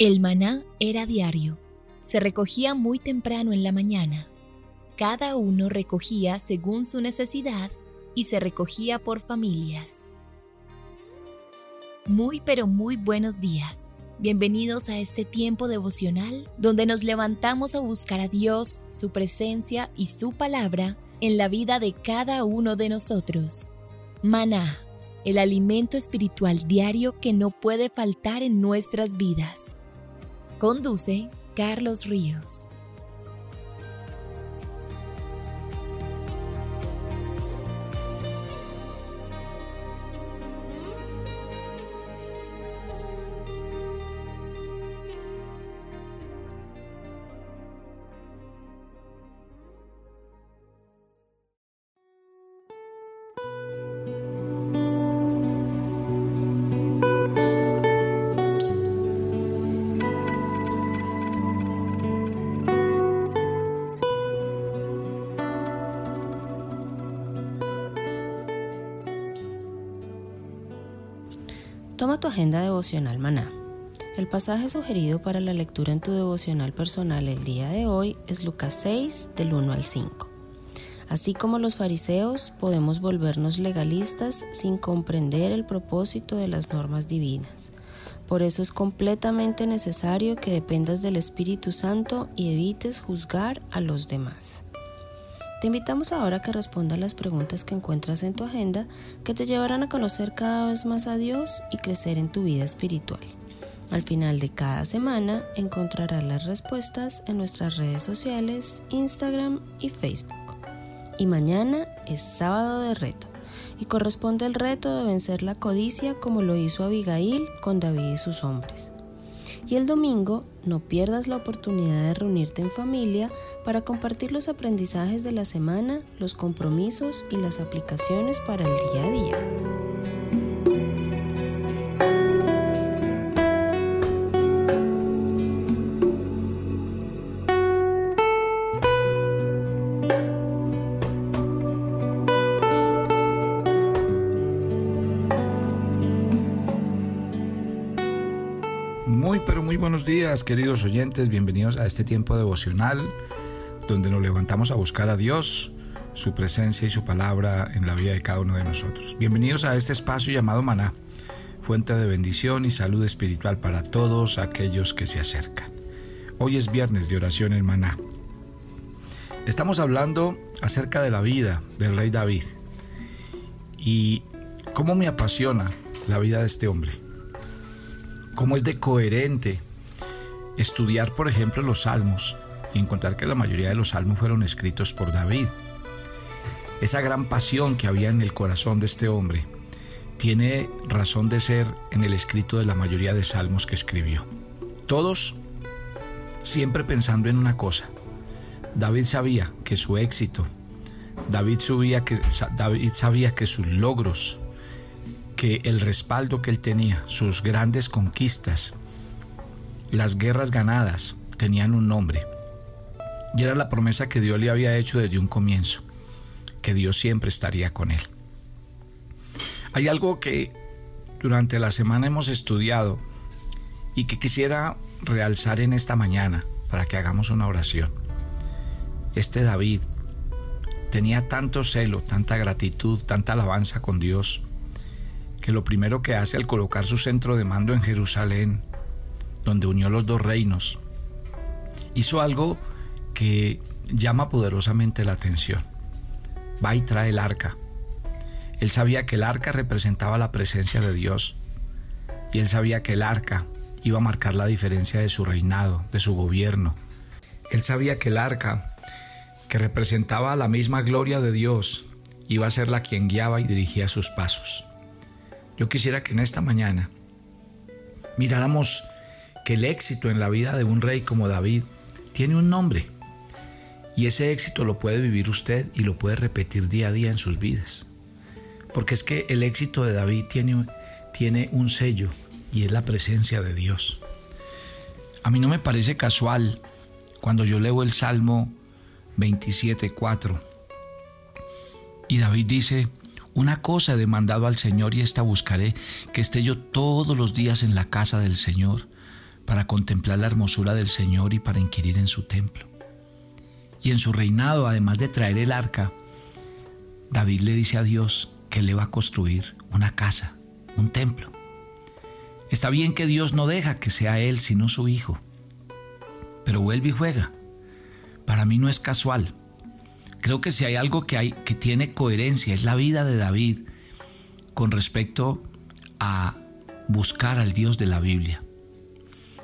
El maná era diario. Se recogía muy temprano en la mañana. Cada uno recogía según su necesidad y se recogía por familias. Muy pero muy buenos días. Bienvenidos a este tiempo devocional donde nos levantamos a buscar a Dios, su presencia y su palabra en la vida de cada uno de nosotros. Maná, el alimento espiritual diario que no puede faltar en nuestras vidas. Conduce Carlos Ríos. Toma tu agenda devocional maná. El pasaje sugerido para la lectura en tu devocional personal el día de hoy es Lucas 6 del 1 al 5. Así como los fariseos, podemos volvernos legalistas sin comprender el propósito de las normas divinas. Por eso es completamente necesario que dependas del Espíritu Santo y evites juzgar a los demás. Te invitamos ahora a que respondas las preguntas que encuentras en tu agenda que te llevarán a conocer cada vez más a Dios y crecer en tu vida espiritual. Al final de cada semana encontrarás las respuestas en nuestras redes sociales, Instagram y Facebook. Y mañana es sábado de reto y corresponde el reto de vencer la codicia como lo hizo Abigail con David y sus hombres. Y el domingo no pierdas la oportunidad de reunirte en familia para compartir los aprendizajes de la semana, los compromisos y las aplicaciones para el día a día. Muy pero muy buenos días queridos oyentes, bienvenidos a este tiempo devocional donde nos levantamos a buscar a Dios, su presencia y su palabra en la vida de cada uno de nosotros. Bienvenidos a este espacio llamado Maná, fuente de bendición y salud espiritual para todos aquellos que se acercan. Hoy es viernes de oración en Maná. Estamos hablando acerca de la vida del rey David y cómo me apasiona la vida de este hombre cómo es de coherente estudiar, por ejemplo, los salmos y encontrar que la mayoría de los salmos fueron escritos por David. Esa gran pasión que había en el corazón de este hombre tiene razón de ser en el escrito de la mayoría de salmos que escribió. Todos siempre pensando en una cosa. David sabía que su éxito, David, que, David sabía que sus logros, que el respaldo que él tenía, sus grandes conquistas, las guerras ganadas, tenían un nombre. Y era la promesa que Dios le había hecho desde un comienzo, que Dios siempre estaría con él. Hay algo que durante la semana hemos estudiado y que quisiera realzar en esta mañana para que hagamos una oración. Este David tenía tanto celo, tanta gratitud, tanta alabanza con Dios, que lo primero que hace al colocar su centro de mando en Jerusalén, donde unió los dos reinos, hizo algo que llama poderosamente la atención. Va y trae el arca. Él sabía que el arca representaba la presencia de Dios y él sabía que el arca iba a marcar la diferencia de su reinado, de su gobierno. Él sabía que el arca, que representaba la misma gloria de Dios, iba a ser la quien guiaba y dirigía sus pasos. Yo quisiera que en esta mañana miráramos que el éxito en la vida de un rey como David tiene un nombre. Y ese éxito lo puede vivir usted y lo puede repetir día a día en sus vidas. Porque es que el éxito de David tiene, tiene un sello y es la presencia de Dios. A mí no me parece casual cuando yo leo el Salmo 27.4 y David dice, una cosa he demandado al Señor y esta buscaré, que esté yo todos los días en la casa del Señor, para contemplar la hermosura del Señor y para inquirir en su templo. Y en su reinado, además de traer el arca, David le dice a Dios que le va a construir una casa, un templo. Está bien que Dios no deja que sea él, sino su hijo. Pero vuelve y juega. Para mí no es casual. Creo que si hay algo que, hay, que tiene coherencia es la vida de David con respecto a buscar al Dios de la Biblia.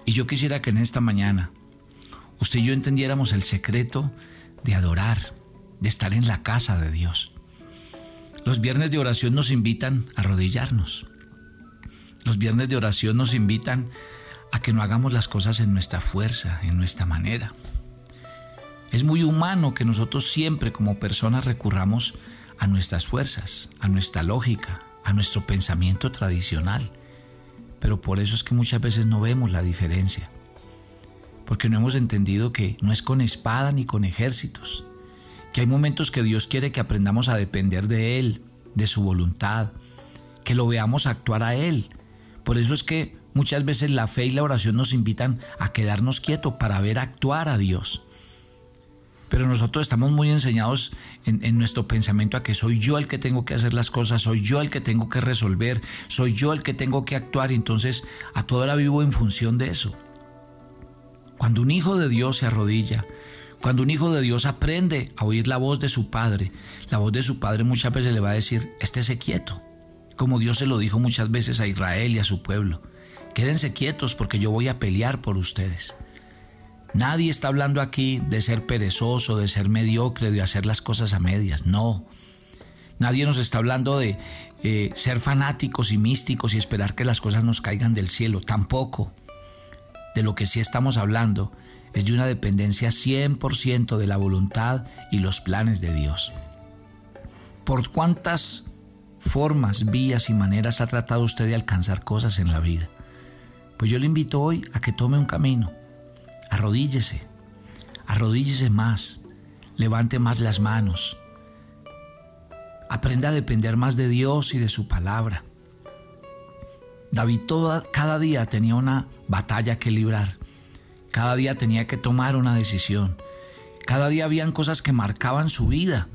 Y yo quisiera que en esta mañana usted y yo entendiéramos el secreto de adorar, de estar en la casa de Dios. Los viernes de oración nos invitan a arrodillarnos. Los viernes de oración nos invitan a que no hagamos las cosas en nuestra fuerza, en nuestra manera. Es muy humano que nosotros siempre como personas recurramos a nuestras fuerzas, a nuestra lógica, a nuestro pensamiento tradicional. Pero por eso es que muchas veces no vemos la diferencia. Porque no hemos entendido que no es con espada ni con ejércitos. Que hay momentos que Dios quiere que aprendamos a depender de Él, de su voluntad, que lo veamos actuar a Él. Por eso es que muchas veces la fe y la oración nos invitan a quedarnos quietos para ver actuar a Dios. Pero nosotros estamos muy enseñados en, nuestro pensamiento a que soy yo el que tengo que hacer las cosas, soy yo el que tengo que resolver, soy yo el que tengo que actuar y entonces a toda hora vivo en función de eso. Cuando un hijo de Dios se arrodilla, cuando un hijo de Dios aprende a oír la voz de su padre, la voz de su padre muchas veces le va a decir, estése quieto, como Dios se lo dijo muchas veces a Israel y a su pueblo, quédense quietos porque yo voy a pelear por ustedes. Nadie está hablando aquí de ser perezoso, de ser mediocre, de hacer las cosas a medias. No. Nadie nos está hablando de eh, ser fanáticos y místicos y esperar que las cosas nos caigan del cielo. Tampoco. De lo que sí estamos hablando es de una dependencia 100% de la voluntad y los planes de Dios. ¿Por cuántas formas, vías y maneras ha tratado usted de alcanzar cosas en la vida? Pues yo le invito hoy a que tome un camino Arrodíllese, arrodíllese más, levante más las manos, aprenda a depender más de Dios y de su palabra. David cada día tenía una batalla que librar, cada día tenía que tomar una decisión, cada día habían cosas que marcaban su vida.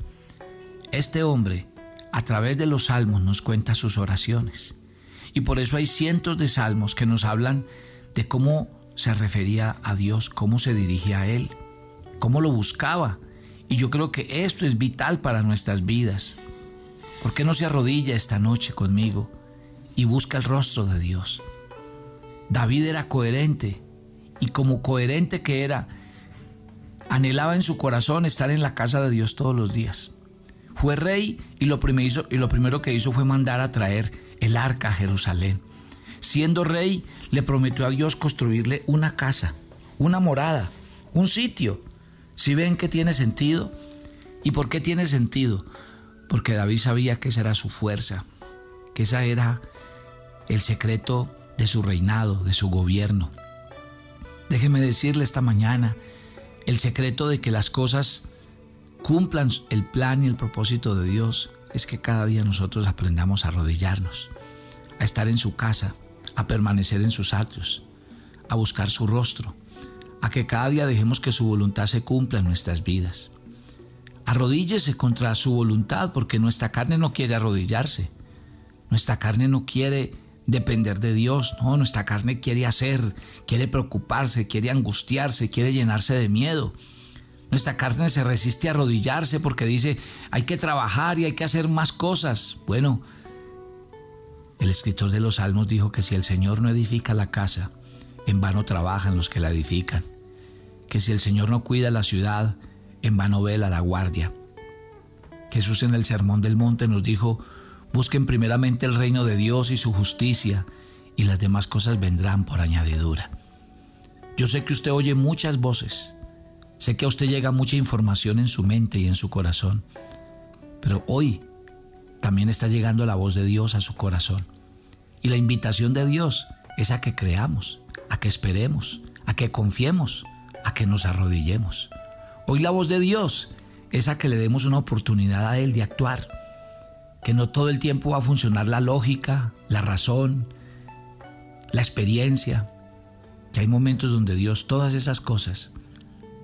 Este hombre, a través de los salmos, nos cuenta sus oraciones. Y por eso hay cientos de salmos que nos hablan de cómo se refería a Dios, cómo se dirigía a Él, cómo lo buscaba. Y yo creo que esto es vital para nuestras vidas. ¿Por qué no se arrodilla esta noche conmigo y busca el rostro de Dios? David era coherente y como coherente que era, anhelaba en su corazón estar en la casa de Dios todos los días. Fue rey y lo, primero, que hizo fue mandar a traer el arca a Jerusalén. Siendo rey, le prometió a Dios construirle una casa, una morada, un sitio. Si ven que tiene sentido. ¿Y por qué tiene sentido? Porque David sabía que esa era su fuerza, que esa era el secreto de su reinado, de su gobierno. Déjeme decirle esta mañana, el secreto de que las cosas cumplan el plan y el propósito de Dios es que cada día nosotros aprendamos a arrodillarnos, a estar en su casa, a permanecer en sus atrios, a buscar su rostro, a que cada día dejemos que su voluntad se cumpla en nuestras vidas. Arrodíllese contra su voluntad porque nuestra carne no quiere arrodillarse. Nuestra carne no quiere depender de Dios, no, nuestra carne quiere hacer, quiere preocuparse, quiere angustiarse, quiere llenarse de miedo. Nuestra carne se resiste a arrodillarse porque dice, hay que trabajar y hay que hacer más cosas. Bueno, el escritor de los Salmos dijo que si el Señor no edifica la casa, en vano trabajan los que la edifican. Que si el Señor no cuida la ciudad, en vano vela la guardia. Jesús en el Sermón del Monte nos dijo, busquen primeramente el reino de Dios y su justicia, y las demás cosas vendrán por añadidura. Yo sé que usted oye muchas voces, sé que a usted llega mucha información en su mente y en su corazón, pero hoy también está llegando la voz de Dios a su corazón. Y la invitación de Dios es a que creamos, a que esperemos, a que confiemos, a que nos arrodillemos. Hoy la voz de Dios es a que le demos una oportunidad a Él de actuar, que no todo el tiempo va a funcionar la lógica, la razón, la experiencia, que hay momentos donde Dios todas esas cosas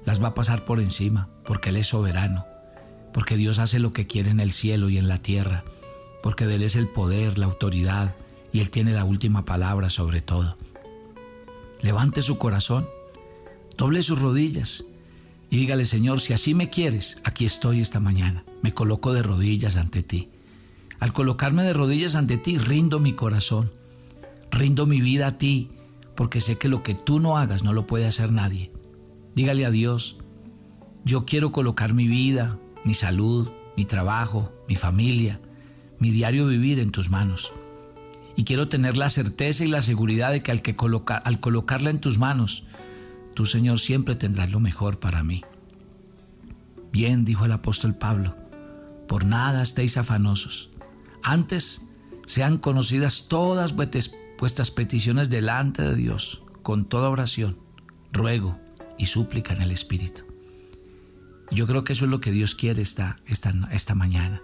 las va a pasar por encima, porque Él es soberano, porque Dios hace lo que quiere en el cielo y en la tierra, porque de Él es el poder, la autoridad, y Él tiene la última palabra sobre todo. Levante su corazón, doble sus rodillas y dígale, Señor, si así me quieres, aquí estoy esta mañana, me coloco de rodillas ante ti. Al colocarme de rodillas ante ti, rindo mi corazón, rindo mi vida a ti, porque sé que lo que tú no hagas no lo puede hacer nadie. Dígale a Dios, yo quiero colocar mi vida, mi salud, mi trabajo, mi familia, mi diario vivir en tus manos. Y quiero tener la certeza y la seguridad de que al, al colocarla en tus manos, tú Señor siempre tendrás lo mejor para mí. Bien, dijo el apóstol Pablo, por nada estéis afanosos. Antes sean conocidas todas vuestras peticiones delante de Dios, con toda oración, ruego y súplica en el Espíritu. Yo creo que eso es lo que Dios quiere esta, esta, esta mañana.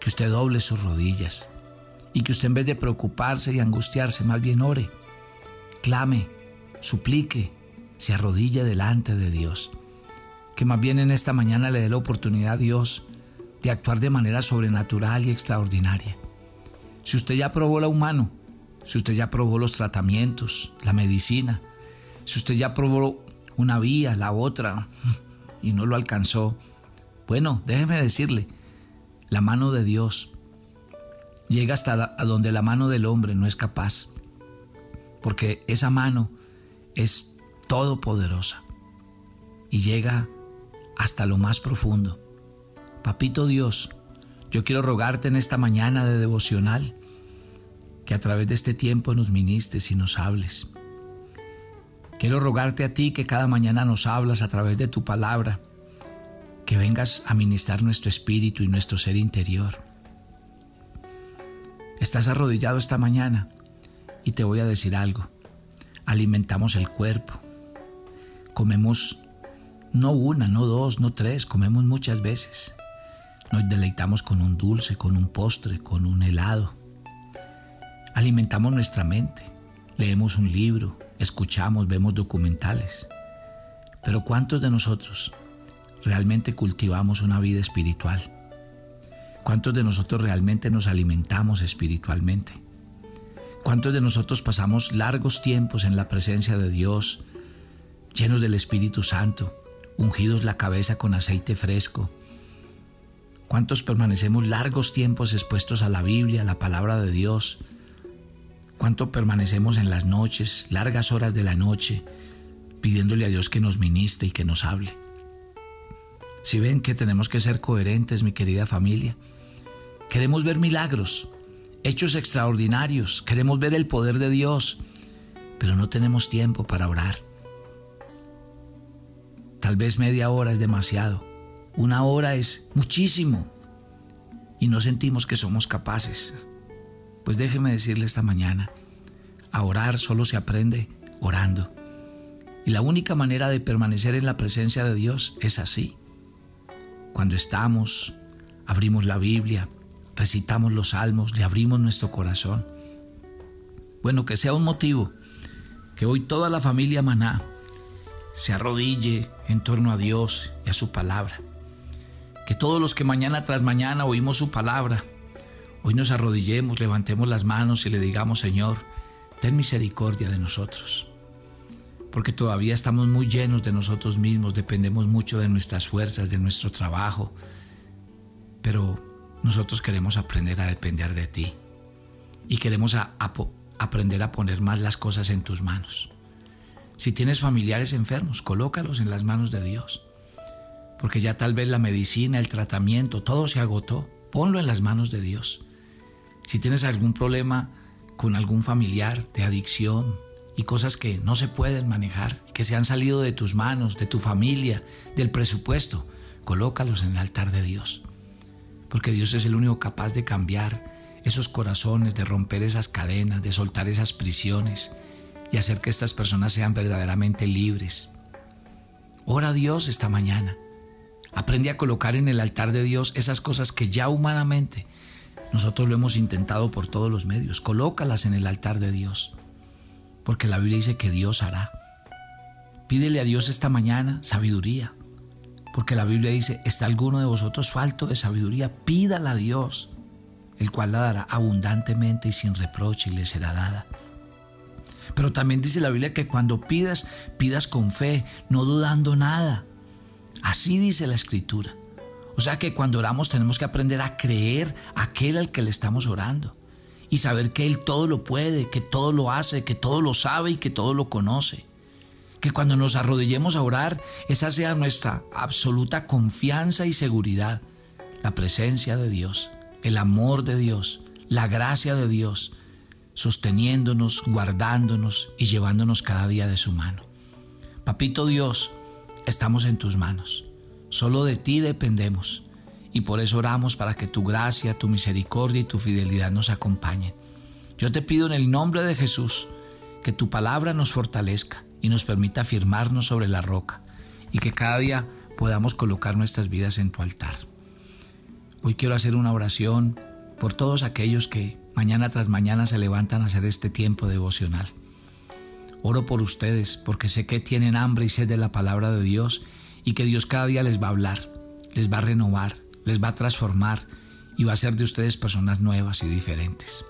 Que usted doble sus rodillas y que usted en vez de preocuparse y angustiarse, más bien ore, clame, suplique, se arrodille delante de Dios. Que más bien en esta mañana le dé la oportunidad a Dios de actuar de manera sobrenatural y extraordinaria. Si usted ya probó la humano, si usted ya probó los tratamientos, la medicina, si usted ya probó una vía, la otra, y no lo alcanzó, bueno, déjeme decirle, la mano de Dios llega hasta donde la mano del hombre no es capaz, porque esa mano es todopoderosa y llega hasta lo más profundo. Papito Dios, yo quiero rogarte en esta mañana de devocional que a través de este tiempo nos ministres y nos hables. Quiero rogarte a ti que cada mañana nos hablas a través de tu palabra, que vengas a ministrar nuestro espíritu y nuestro ser interior. Estás arrodillado esta mañana y te voy a decir algo. Alimentamos el cuerpo. Comemos no una, no dos, no tres, comemos muchas veces. Nos deleitamos con un dulce, con un postre, con un helado. Alimentamos nuestra mente. Leemos un libro, escuchamos, vemos documentales. Pero ¿cuántos de nosotros realmente cultivamos una vida espiritual? ¿Cuántos de nosotros realmente nos alimentamos espiritualmente? ¿Cuántos de nosotros pasamos largos tiempos en la presencia de Dios, llenos del Espíritu Santo, ungidos la cabeza con aceite fresco? ¿Cuántos permanecemos largos tiempos expuestos a la Biblia, a la palabra de Dios, cuánto permanecemos en las noches, largas horas de la noche, pidiéndole a Dios que nos ministre y que nos hable. Si ven que tenemos que ser coherentes, mi querida familia, queremos ver milagros, hechos extraordinarios, queremos ver el poder de Dios, pero no tenemos tiempo para orar. Tal vez media hora es demasiado, una hora es muchísimo y no sentimos que somos capaces. Pues déjeme decirle esta mañana, a orar solo se aprende orando. Y la única manera de permanecer en la presencia de Dios es así. Cuando estamos, abrimos la Biblia, recitamos los salmos, le abrimos nuestro corazón. Bueno, que sea un motivo que hoy toda la familia Maná se arrodille en torno a Dios y a su palabra. Que todos los que mañana tras mañana oímos su palabra, Hoy nos arrodillemos, levantemos las manos y le digamos, Señor, ten misericordia de nosotros. Porque todavía estamos muy llenos de nosotros mismos, dependemos mucho de nuestras fuerzas, de nuestro trabajo. Pero nosotros queremos aprender a depender de ti. Y queremos aprender a poner más las cosas en tus manos. Si tienes familiares enfermos, colócalos en las manos de Dios. Porque ya tal vez la medicina, el tratamiento, todo se agotó. Ponlo en las manos de Dios. Si tienes algún problema con algún familiar de adicción y cosas que no se pueden manejar, que se han salido de tus manos, de tu familia, del presupuesto, colócalos en el altar de Dios. Porque Dios es el único capaz de cambiar esos corazones, de romper esas cadenas, de soltar esas prisiones y hacer que estas personas sean verdaderamente libres. Ora a Dios esta mañana. Aprende a colocar en el altar de Dios esas cosas que ya humanamente nosotros lo hemos intentado por todos los medios. Colócalas en el altar de Dios. porque la Biblia dice que Dios hará. Pídele a Dios esta mañana sabiduría, porque la Biblia dice, ¿está alguno de vosotros falto de sabiduría? Pídala a Dios, el cual la dará abundantemente y sin reproche y le será dada. Pero también dice la Biblia que cuando pidas, pidas con fe, no dudando nada. Así dice la Escritura. O sea que cuando oramos tenemos que aprender a creer aquel al que le estamos orando y saber que Él todo lo puede, que todo lo hace, que todo lo sabe y que todo lo conoce. Que cuando nos arrodillemos a orar, esa sea nuestra absoluta confianza y seguridad. La presencia de Dios, el amor de Dios, la gracia de Dios, sosteniéndonos, guardándonos y llevándonos cada día de su mano. Papito Dios, estamos en tus manos. Solo de ti dependemos y por eso oramos para que tu gracia, tu misericordia y tu fidelidad nos acompañen. Yo te pido en el nombre de Jesús que tu palabra nos fortalezca y nos permita afirmarnos sobre la roca y que cada día podamos colocar nuestras vidas en tu altar. Hoy quiero hacer una oración por todos aquellos que mañana tras mañana se levantan a hacer este tiempo devocional. Oro por ustedes porque sé que tienen hambre y sed de la palabra de Dios y que Dios cada día les va a hablar, les va a renovar, les va a transformar y va a hacer de ustedes personas nuevas y diferentes.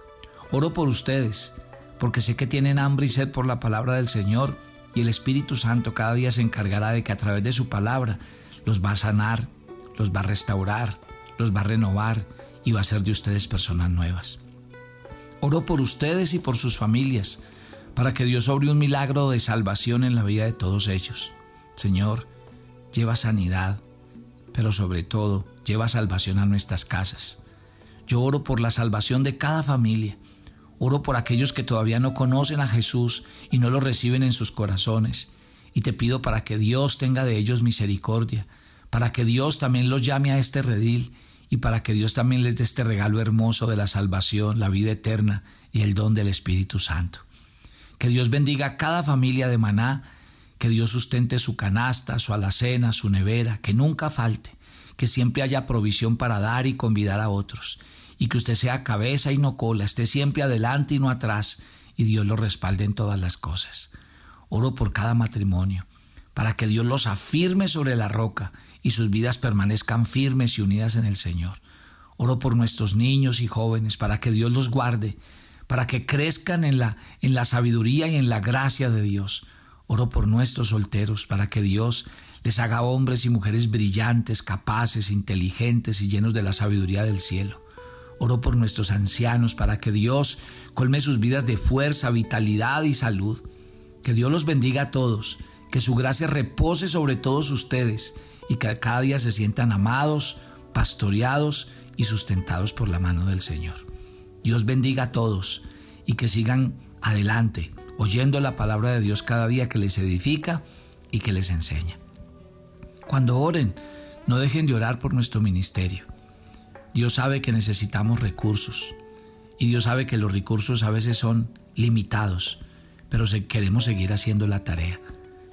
Oro por ustedes porque sé que tienen hambre y sed por la palabra del Señor y el Espíritu Santo cada día se encargará de que a través de su palabra los va a sanar, los va a restaurar, los va a renovar y va a hacer de ustedes personas nuevas. Oro por ustedes y por sus familias, para que Dios obre un milagro de salvación en la vida de todos ellos. Señor, lleva sanidad, pero sobre todo lleva salvación a nuestras casas. Yo oro por la salvación de cada familia. Oro por aquellos que todavía no conocen a Jesús y no lo reciben en sus corazones. Y te pido para que Dios tenga de ellos misericordia, para que Dios también los llame a este redil y para que Dios también les dé este regalo hermoso de la salvación, la vida eterna y el don del Espíritu Santo. Que Dios bendiga a cada familia de Maná, que Dios sustente su canasta, su alacena, su nevera, que nunca falte, que siempre haya provisión para dar y convidar a otros, y que usted sea cabeza y no cola, esté siempre adelante y no atrás, y Dios lo respalde en todas las cosas. Oro por cada matrimonio, para que Dios los afirme sobre la roca y sus vidas permanezcan firmes y unidas en el Señor. Oro por nuestros niños y jóvenes para que Dios los guarde, para que crezcan en la, en la sabiduría y en la gracia de Dios. Oro por nuestros solteros para que Dios les haga hombres y mujeres brillantes, capaces, inteligentes y llenos de la sabiduría del cielo. Oro por nuestros ancianos para que Dios colme sus vidas de fuerza, vitalidad y salud. Que Dios los bendiga a todos, que su gracia repose sobre todos ustedes y que cada día se sientan amados, pastoreados y sustentados por la mano del Señor. Dios bendiga a todos y que sigan adelante, oyendo la palabra de Dios cada día que les edifica y que les enseña. Cuando oren, no dejen de orar por nuestro ministerio. Dios sabe que necesitamos recursos y Dios sabe que los recursos a veces son limitados, pero queremos seguir haciendo la tarea.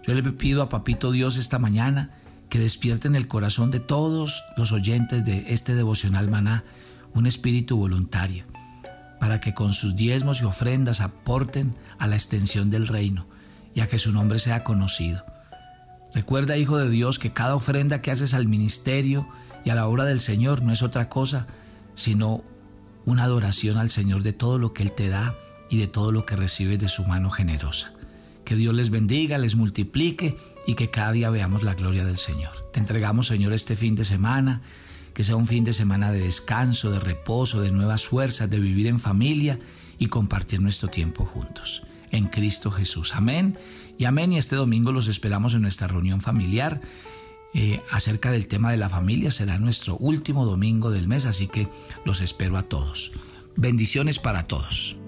Yo le pido a Papito Dios esta mañana que despierten el corazón de todos los oyentes de este devocional maná un espíritu voluntario, para que con sus diezmos y ofrendas aporten a la extensión del reino y a que su nombre sea conocido. Recuerda, Hijo de Dios, que cada ofrenda que haces al ministerio y a la obra del Señor no es otra cosa sino una adoración al Señor de todo lo que Él te da y de todo lo que recibes de su mano generosa. Que Dios les bendiga, les multiplique y que cada día veamos la gloria del Señor. Te entregamos, Señor, este fin de semana, que sea un fin de semana de descanso, de reposo, de nuevas fuerzas, de vivir en familia y compartir nuestro tiempo juntos. En Cristo Jesús. Amén y amén. Y este domingo los esperamos en nuestra reunión familiar. Eh, acerca del tema de la familia será nuestro último domingo del mes, así que los espero a todos. Bendiciones para todos.